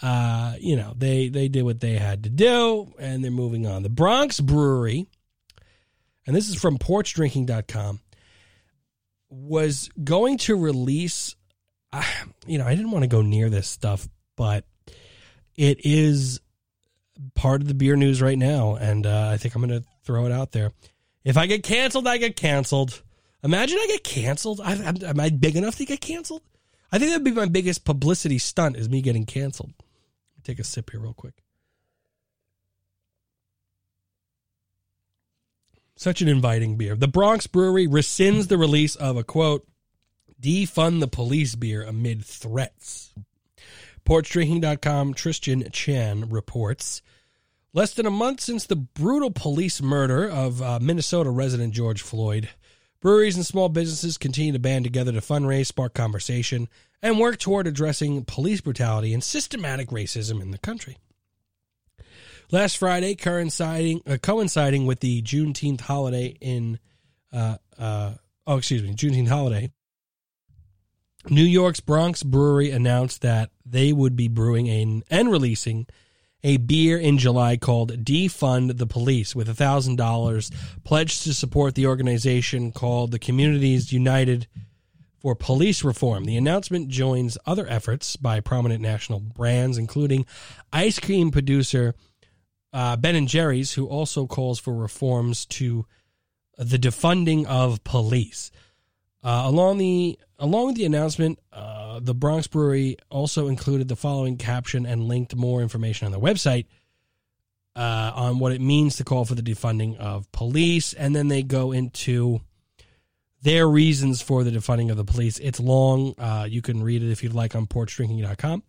Uh, you know, they they did what they had to do and they're moving on. The Bronx Brewery, and this is from porchdrinking.com was going to release. Uh, you know, I didn't want to go near this stuff, but it is part of the beer news right now, and uh, I think I'm going to throw it out there. If I get canceled, I get canceled. Imagine I get canceled. I, am I big enough to get canceled? I think that'd be my biggest publicity stunt is me getting canceled. Take a sip here real quick. Such an inviting beer. The Bronx Brewery rescinds the release of a quote, defund the police beer amid threats. PorchDrinking.com Tristan Chan reports Less than a month since the brutal police murder of uh, Minnesota resident George Floyd, breweries and small businesses continue to band together to fundraise, spark conversation, and work toward addressing police brutality and systematic racism in the country. Last Friday, coinciding, uh, coinciding with the Juneteenth holiday in, uh, uh, oh, excuse me, Juneteenth holiday, New York's Bronx Brewery announced that they would be brewing a, and releasing a beer in July called Defund the Police with $1,000 pledged to support the organization called the Communities United for Police Reform. The announcement joins other efforts by prominent national brands, including ice cream producer uh, Ben and Jerry's, who also calls for reforms to the defunding of police. Uh, along the along with the announcement, uh, the Bronx Brewery also included the following caption and linked more information on their website uh, on what it means to call for the defunding of police, and then they go into their reasons for the defunding of the police. It's long. Uh, you can read it if you'd like on porchdrinking.com.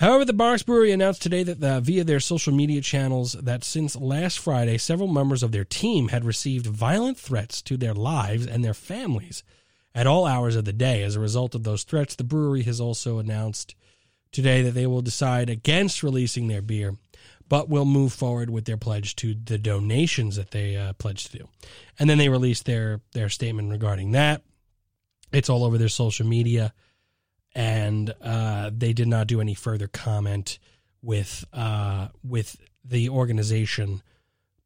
However, the Bronx Brewery announced today that uh, via their social media channels that since last Friday, several members of their team had received violent threats to their lives and their families at all hours of the day. As a result of those threats, the brewery has also announced today that they will decide against releasing their beer, but will move forward with their pledge to the donations that they uh, pledged to do. And then they released their their statement regarding that. It's all over their social media and uh, they did not do any further comment with uh, with the organization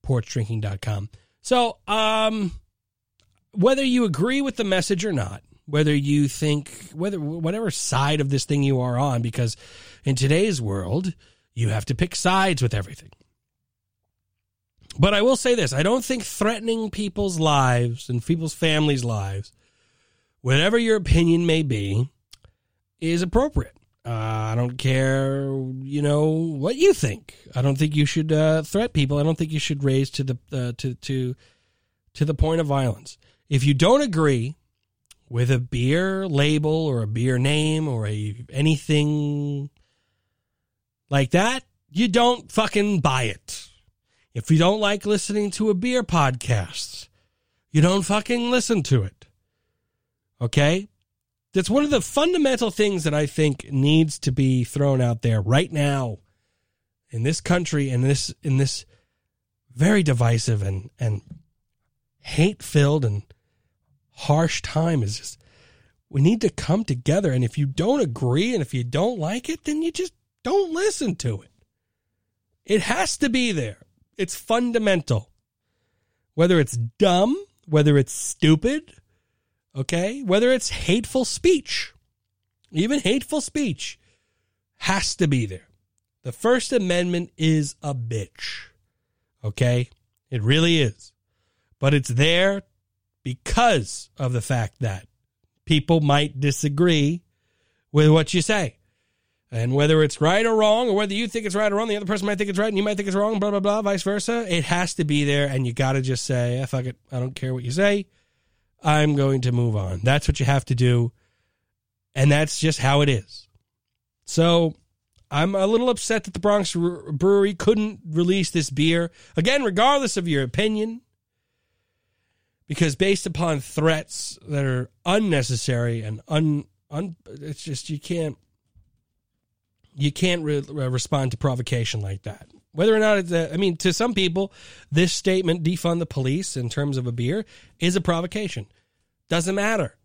porchdrinking.com. So, um, whether you agree with the message or not, whether you think whether whatever side of this thing you are on, because in today's world you have to pick sides with everything. But I will say this: I don't think threatening people's lives and people's families' lives, whatever your opinion may be, is appropriate. Uh, I don't care, you know, what you think. I don't think you should uh, threat people. I don't think you should raise to the uh, to to to the point of violence. If you don't agree with a beer label or a beer name or a anything like that, you don't fucking buy it. If you don't like listening to a beer podcast, you don't fucking listen to it. Okay? That's one of the fundamental things that I think needs to be thrown out there right now in this country in this in this very divisive and and hate filled and harsh time is just we need to come together. And if you don't agree and if you don't like it then you just don't listen to it. It has to be there. It's fundamental. Whether it's dumb whether it's stupid Okay? Whether it's hateful speech, even hateful speech has to be there. The First Amendment is a bitch. Okay? It really is. But it's there because of the fact that people might disagree with what you say. And whether it's right or wrong, or whether you think it's right or wrong, the other person might think it's right and you might think it's wrong, blah, blah, blah, vice versa. It has to be there, and you got to just say, eh, fuck it. I don't care what you say. I'm going to move on. That's what you have to do. And that's just how it is. So I'm a little upset that the Bronx Brewery couldn't release this beer. Again, regardless of your opinion, because based upon threats that are unnecessary and un, un it's just you can't you can't re- respond to provocation like that. Whether or not it's, a, I mean, to some people, this statement, defund the police in terms of a beer, is a provocation. Doesn't matter.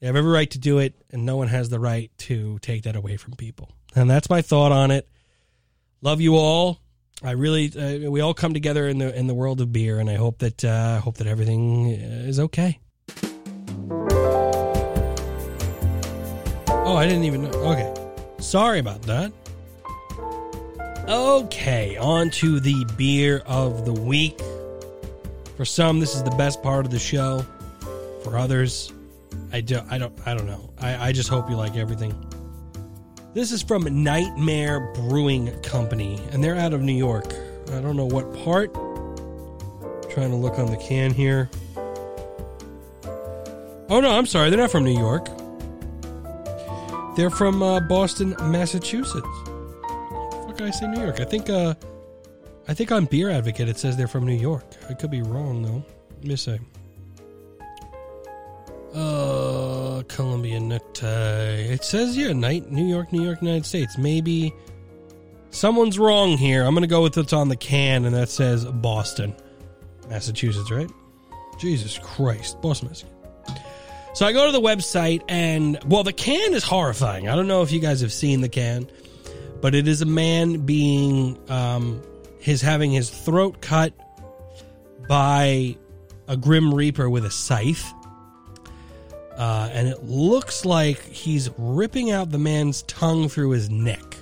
They have every right to do it, and no one has the right to take that away from people. And that's my thought on it. Love you all. I really, uh, we all come together in the in the world of beer, and I hope that uh, hope that everything is okay. Oh, I didn't even know. Okay, sorry about that. Okay, on to the beer of the week. For some, this is the best part of the show. For others, I don't, I don't, I don't know. I, I just hope you like everything. This is from Nightmare Brewing Company, and they're out of New York. I don't know what part. I'm trying to look on the can here. Oh no, I'm sorry. They're not from New York. They're from uh, Boston, Massachusetts I say New York? I think uh I think on Beer Advocate it says they're from New York. I could be wrong though. Let me see. Uh, Colombian necktie. It says yeah, night, New York, New York, United States. Maybe someone's wrong here. I'm gonna go with what's on the can, and that says Boston, Massachusetts, right? Jesus Christ, Boston, Massachusetts. So I go to the website, and well, the can is horrifying. I don't know if you guys have seen the can, but it is a man being um, his having his throat cut by a grim reaper with a scythe. Uh, and it looks like he's ripping out the man's tongue through his neck.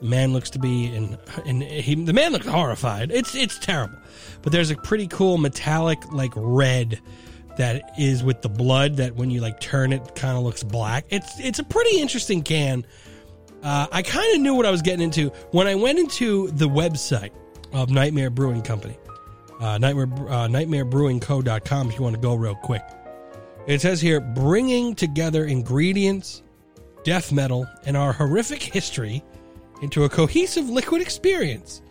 The man looks to be in, in he, the man looks horrified. It's it's terrible, but there's a pretty cool metallic like red that is with the blood that when you like turn it kind of looks black. It's it's a pretty interesting can. Uh, I kind of knew what I was getting into when I went into the website of Nightmare Brewing Company. Uh, Nightmare uh, NightmareBrewingCo.com if you want to go real quick. It says here bringing together ingredients, death metal, and our horrific history into a cohesive liquid experience.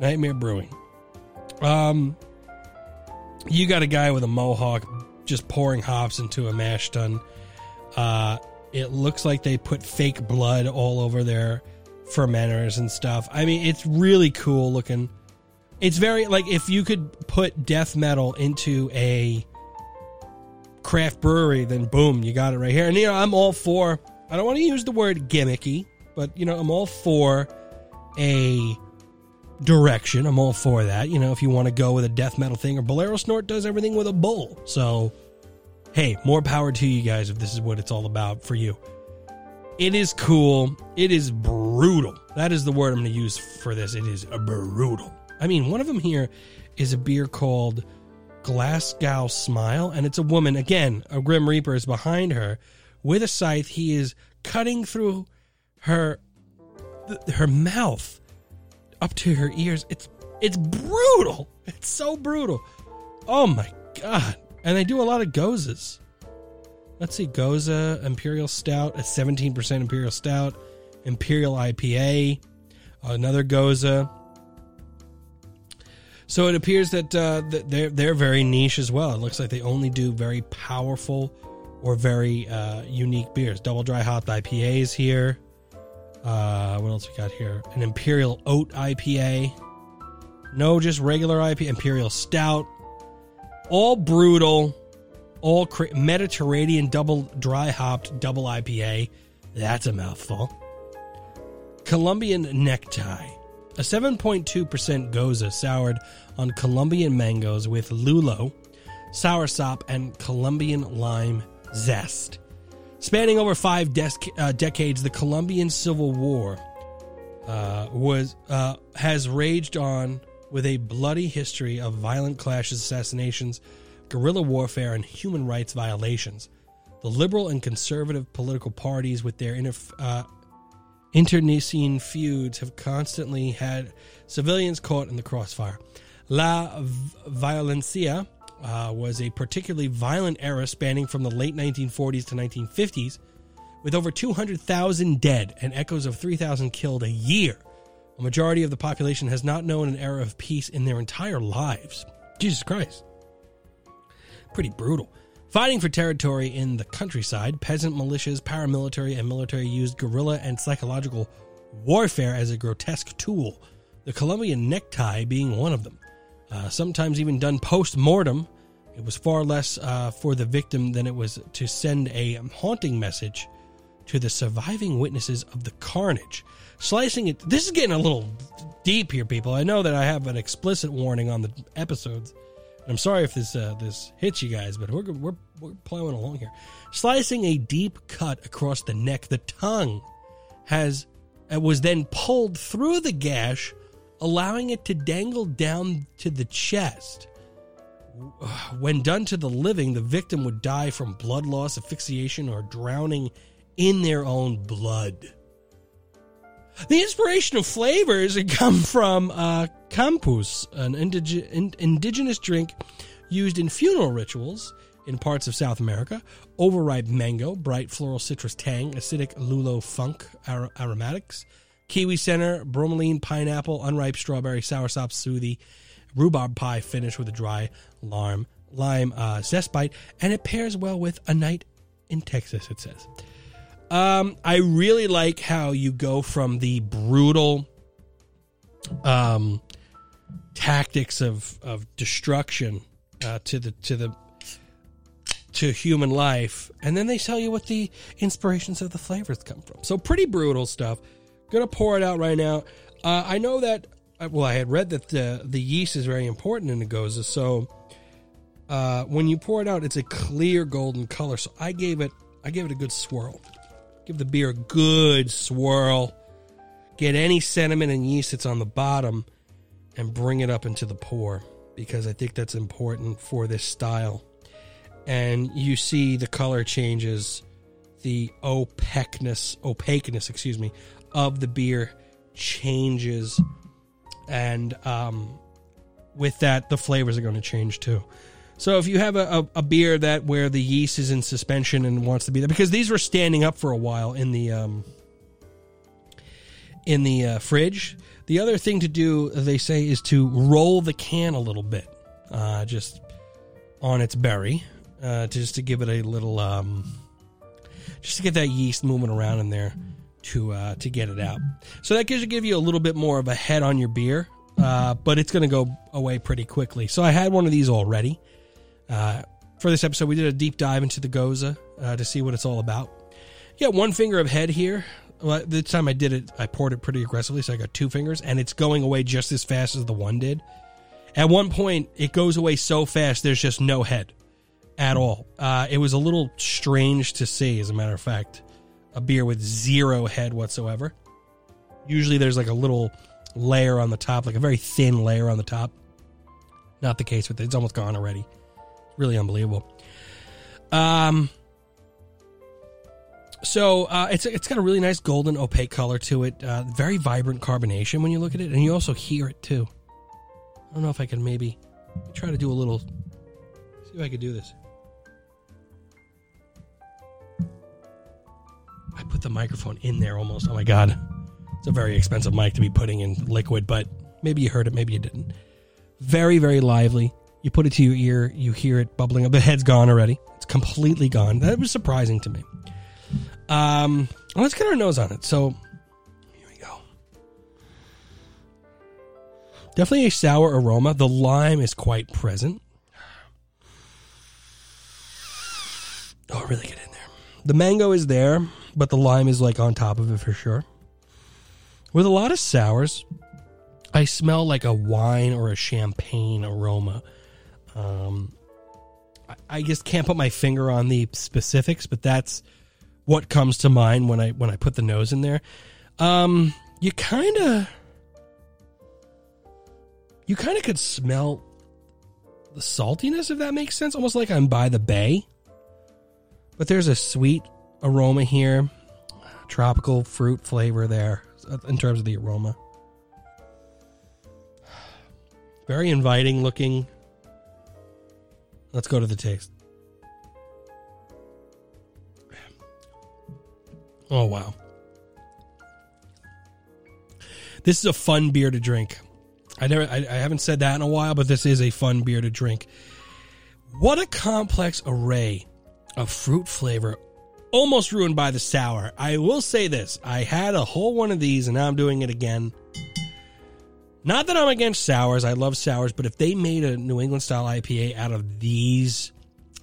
Nightmare Brewing. Um, you got a guy with a mohawk just pouring hops into a mash tun. Uh, it looks like they put fake blood all over their fermenters and stuff. I mean, it's really cool looking. It's very like if you could put death metal into a craft brewery, then boom, you got it right here. And you know, I'm all for. I don't want to use the word gimmicky, but you know, I'm all for a direction. I'm all for that. You know, if you want to go with a death metal thing, or Bolero Snort does everything with a bull. So, hey, more power to you guys if this is what it's all about for you. It is cool. It is brutal. That is the word I'm going to use for this. It is brutal. I mean, one of them here is a beer called Glasgow Smile, and it's a woman. Again, a Grim Reaper is behind her with a scythe. He is cutting through her her mouth up to her ears. It's it's brutal. It's so brutal. Oh my god! And they do a lot of goses. Let's see, Gose, Imperial Stout, a seventeen percent Imperial Stout, Imperial IPA, another Gose. So it appears that, uh, they're they're very niche as well. It looks like they only do very powerful or very uh, unique beers. Double dry hop IPAs here. Uh, what else we got here? An Imperial Oat IPA. No, just regular IPA. Imperial Stout. All brutal. All Mediterranean double dry hopped double IPA. That's a mouthful. Colombian Necktie. A 7.2% gose soured on Colombian mangoes with lulo, sour soursop, and Colombian lime zest. Spanning over five des- uh, decades, the Colombian Civil War uh, was uh, has raged on with a bloody history of violent clashes, assassinations, guerrilla warfare, and human rights violations. The liberal and conservative political parties, with their uh, internecine feuds, have constantly had civilians caught in the crossfire. La Violencia uh, was a particularly violent era spanning from the late 1940s to 1950s, with over 200,000 dead and echoes of 3,000 killed a year. A majority of the population has not known an era of peace in their entire lives. Jesus Christ. Pretty brutal. Fighting for territory in the countryside, peasant militias, paramilitary, and military used guerrilla and psychological warfare as a grotesque tool, the Colombian necktie being one of them. Uh, sometimes even done post mortem. It was far less uh, for the victim than it was to send a haunting message to the surviving witnesses of the carnage. Slicing it. This is getting a little deep here, people. I know that I have an explicit warning on the episodes. I'm sorry if this uh, this hits you guys, but we're, we're we're plowing along here. Slicing a deep cut across the neck, the tongue has uh, was then pulled through the gash allowing it to dangle down to the chest. When done to the living, the victim would die from blood loss, asphyxiation, or drowning in their own blood. The inspirational flavors come from uh, Campus, an indig- in- indigenous drink used in funeral rituals in parts of South America. Overripe mango, bright floral citrus tang, acidic lulo funk ar- aromatics, kiwi center, bromelain, pineapple, unripe strawberry, soursop, smoothie, rhubarb pie finished with a dry lime, lime uh, zest bite, and it pairs well with a night in Texas, it says. Um, I really like how you go from the brutal um, tactics of, of destruction uh, to the to the to human life, and then they tell you what the inspirations of the flavors come from. So pretty brutal stuff. Gonna pour it out right now. Uh, I know that. uh, Well, I had read that the the yeast is very important in the gose. So uh, when you pour it out, it's a clear golden color. So I gave it I gave it a good swirl. Give the beer a good swirl. Get any sediment and yeast that's on the bottom, and bring it up into the pour because I think that's important for this style and you see the color changes, the opaqueness, opaqueness, excuse me, of the beer changes, and um, with that, the flavors are going to change too. So if you have a, a, a beer that where the yeast is in suspension and wants to be there, because these were standing up for a while in the um, in the uh, fridge. The other thing to do, they say, is to roll the can a little bit, uh, just on its berry, uh, just to give it a little, um, just to get that yeast moving around in there to uh, to get it out. So that gives you give you a little bit more of a head on your beer, uh, but it's going to go away pretty quickly. So I had one of these already. Uh, for this episode, we did a deep dive into the Gose uh, to see what it's all about. Yeah, one finger of head here. Well, the time I did it, I poured it pretty aggressively, so I got two fingers, and it's going away just as fast as the one did. At one point, it goes away so fast, there's just no head at all. Uh, it was a little strange to see, as a matter of fact, a beer with zero head whatsoever. Usually, there's like a little layer on the top, like a very thin layer on the top. Not the case with it; it's almost gone already. Really unbelievable. Um. So uh, it's it's got a really nice golden opaque color to it. Uh, very vibrant carbonation when you look at it, and you also hear it too. I don't know if I can maybe try to do a little. See if I could do this. I put the microphone in there almost. Oh my god, it's a very expensive mic to be putting in liquid, but maybe you heard it, maybe you didn't. Very very lively. You put it to your ear, you hear it bubbling up. The head's gone already. It's completely gone. That was surprising to me. Um, let's get our nose on it. So here we go. Definitely a sour aroma. The lime is quite present. Oh, really get in there. The mango is there, but the lime is like on top of it for sure. With a lot of sours, I smell like a wine or a champagne aroma. Um, I, I just can't put my finger on the specifics, but that's what comes to mind when I when I put the nose in there. Um, you kind of you kind of could smell the saltiness if that makes sense, almost like I'm by the bay. But there's a sweet aroma here, tropical fruit flavor there in terms of the aroma. (sighs) Very inviting looking. Let's go to the taste. Oh wow. This is a fun beer to drink. I never I, I, haven't said that in a while, but this is a fun beer to drink. What a complex array of fruit flavor. Almost ruined by the sour. I will say this. I had a whole one of these and now I'm doing it again. Not that I'm against sours. I love sours, but if they made a New England style IPA out of these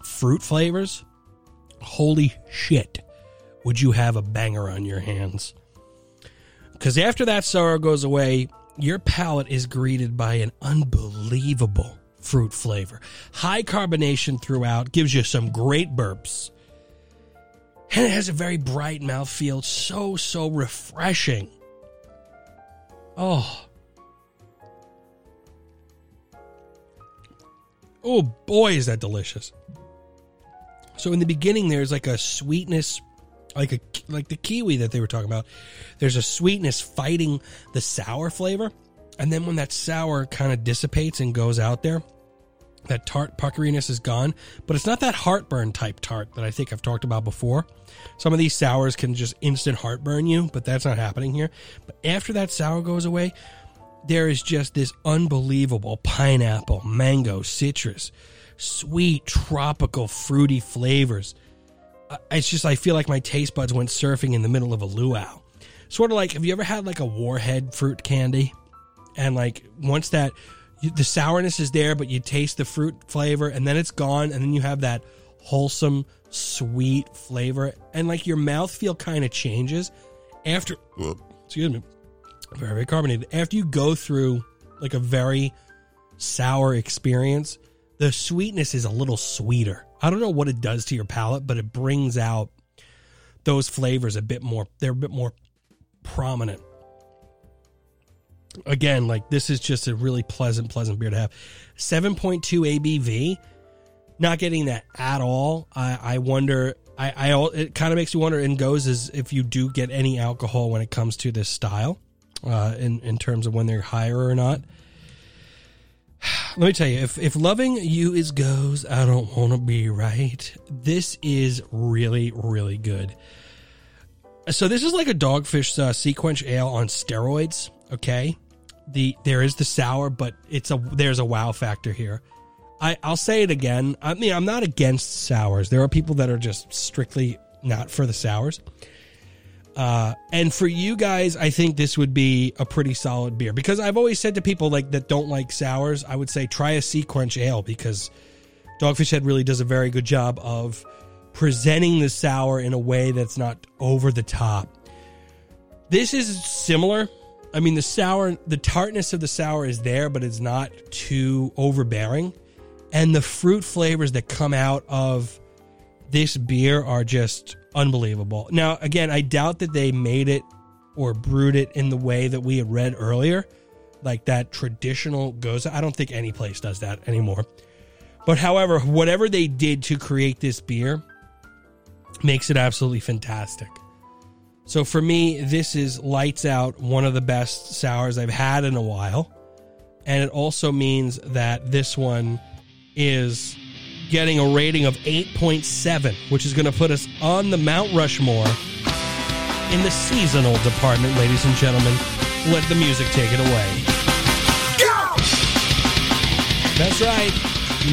fruit flavors, holy shit would you have a banger on your hands. Because after that sour goes away, your palate is greeted by an unbelievable fruit flavor. High carbonation throughout gives you some great burps. And it has a very bright mouthfeel. So, so refreshing. Oh. Oh boy, is that delicious. So in the beginning, there's like a sweetness like a like the kiwi that they were talking about. There's a sweetness fighting the sour flavor, and then when that sour kind of dissipates and goes out there, That tart puckeriness is gone, but it's not that heartburn type tart that I think I've talked about before. Some of these sours can just instant heartburn you, but that's not happening here. But after that sour goes away, there is just this unbelievable pineapple, mango, citrus, sweet, tropical, fruity flavors. It's just, I feel like my taste buds went surfing in the middle of a luau. Sort of like, have you ever had like a warhead fruit candy? And like, once that, the sourness is there, but you taste the fruit flavor and then it's gone. And then you have that wholesome, sweet flavor. And like your mouth feel kind of changes after, excuse me, very, very carbonated. After you go through like a very sour experience, the sweetness is a little sweeter. I don't know what it does to your palate, but it brings out those flavors a bit more. They're a bit more prominent. Again, like this is just a really pleasant, pleasant beer to have. 7.2 ABV. Not getting that at all. I, I wonder. I, I it kind of makes me wonder. And goes is if you do get any alcohol when it comes to this style, uh, in in terms of when they're higher or not. (sighs) Let me tell you, if if loving you is gose, I don't want to be right. This is really really good. So this is like a dogfish uh, SeaQuench ale on steroids. Okay, the there is the sour, but it's a there's a wow factor here. I I'll say it again. I mean, I'm not against sours. There are people that are just strictly not for the sours. Uh, and for you guys, I think this would be a pretty solid beer because I've always said to people like that don't like sours, I would say try a SeaQuench ale because Dogfish Head really does a very good job of presenting the sour in a way that's not over the top. This is similar. I mean, the sour, the tartness of the sour is there, but it's not too overbearing. And the fruit flavors that come out of this beer are just unbelievable. Now, again, I doubt that they made it or brewed it in the way that we had read earlier, like that traditional gose. I don't think any place does that anymore. But however, whatever they did to create this beer makes it absolutely fantastic. So for me, this is lights out one of the best sours I've had in a while. And it also means that this one is getting a rating of 8.7, which is going to put us on the Mount Rushmore in the seasonal department, ladies and gentlemen. Let the music take it away. Go! That's right.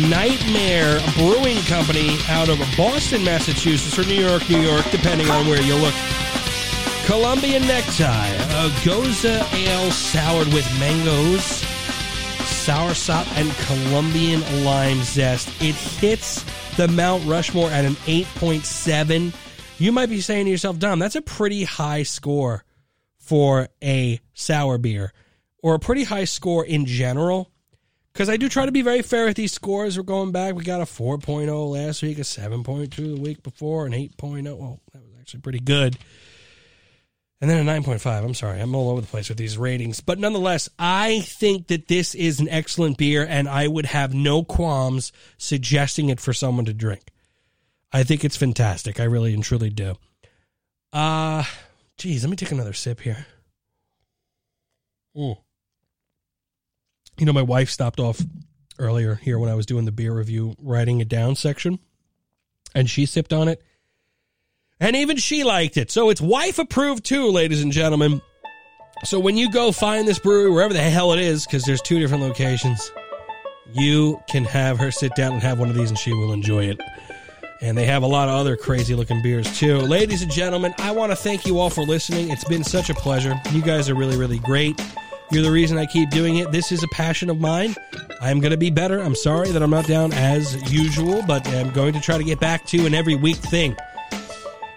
Nightmare Brewing Company out of Boston, Massachusetts, or New York, New York, depending on where you look. Colombian Necktie, a Gose Ale soured with mangoes, soursop, and Colombian lime zest. It hits the Mount Rushmore at an 8.7. You might be saying to yourself, Dom, that's a pretty high score for a sour beer, or a pretty high score in general. Because I do try to be very fair with these scores. We're going back. We got a 4.0 last week, a 7.2 the week before, an 8.0. Well, that was actually pretty good and then a 9.5. I'm sorry, I'm all over the place with these ratings. But nonetheless, I think that this is an excellent beer, and I would have no qualms suggesting it for someone to drink. I think it's fantastic. I really and truly do. Uh, geez, let me take another sip here. Mm. You know, my wife stopped off earlier here when I was doing the beer review, writing it down section, and she sipped on it and even she liked it. So it's wife approved too, ladies and gentlemen. So when you go find this brewery, wherever the hell it is, because there's two different locations, you can have her sit down and have one of these and she will enjoy it. And they have a lot of other crazy looking beers too. Ladies and gentlemen, I want to thank you all for listening. It's been such a pleasure. You guys are really, really great. You're the reason I keep doing it. This is a passion of mine. I'm going to be better. I'm sorry that I'm not down as usual, but I'm going to try to get back to an every week thing.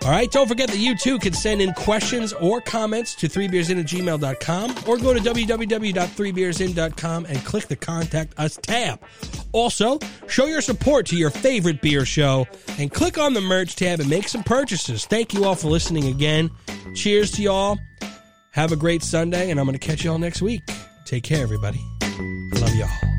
All right, don't forget that you too can send in questions or comments to 3beersin at gmail.com or go to www.3beersin.com and click the Contact Us tab. Also, show your support to your favorite beer show and click on the merch tab and make some purchases. Thank you all for listening again. Cheers to y'all. Have a great Sunday, and I'm going to catch you all next week. Take care, everybody. I love y'all.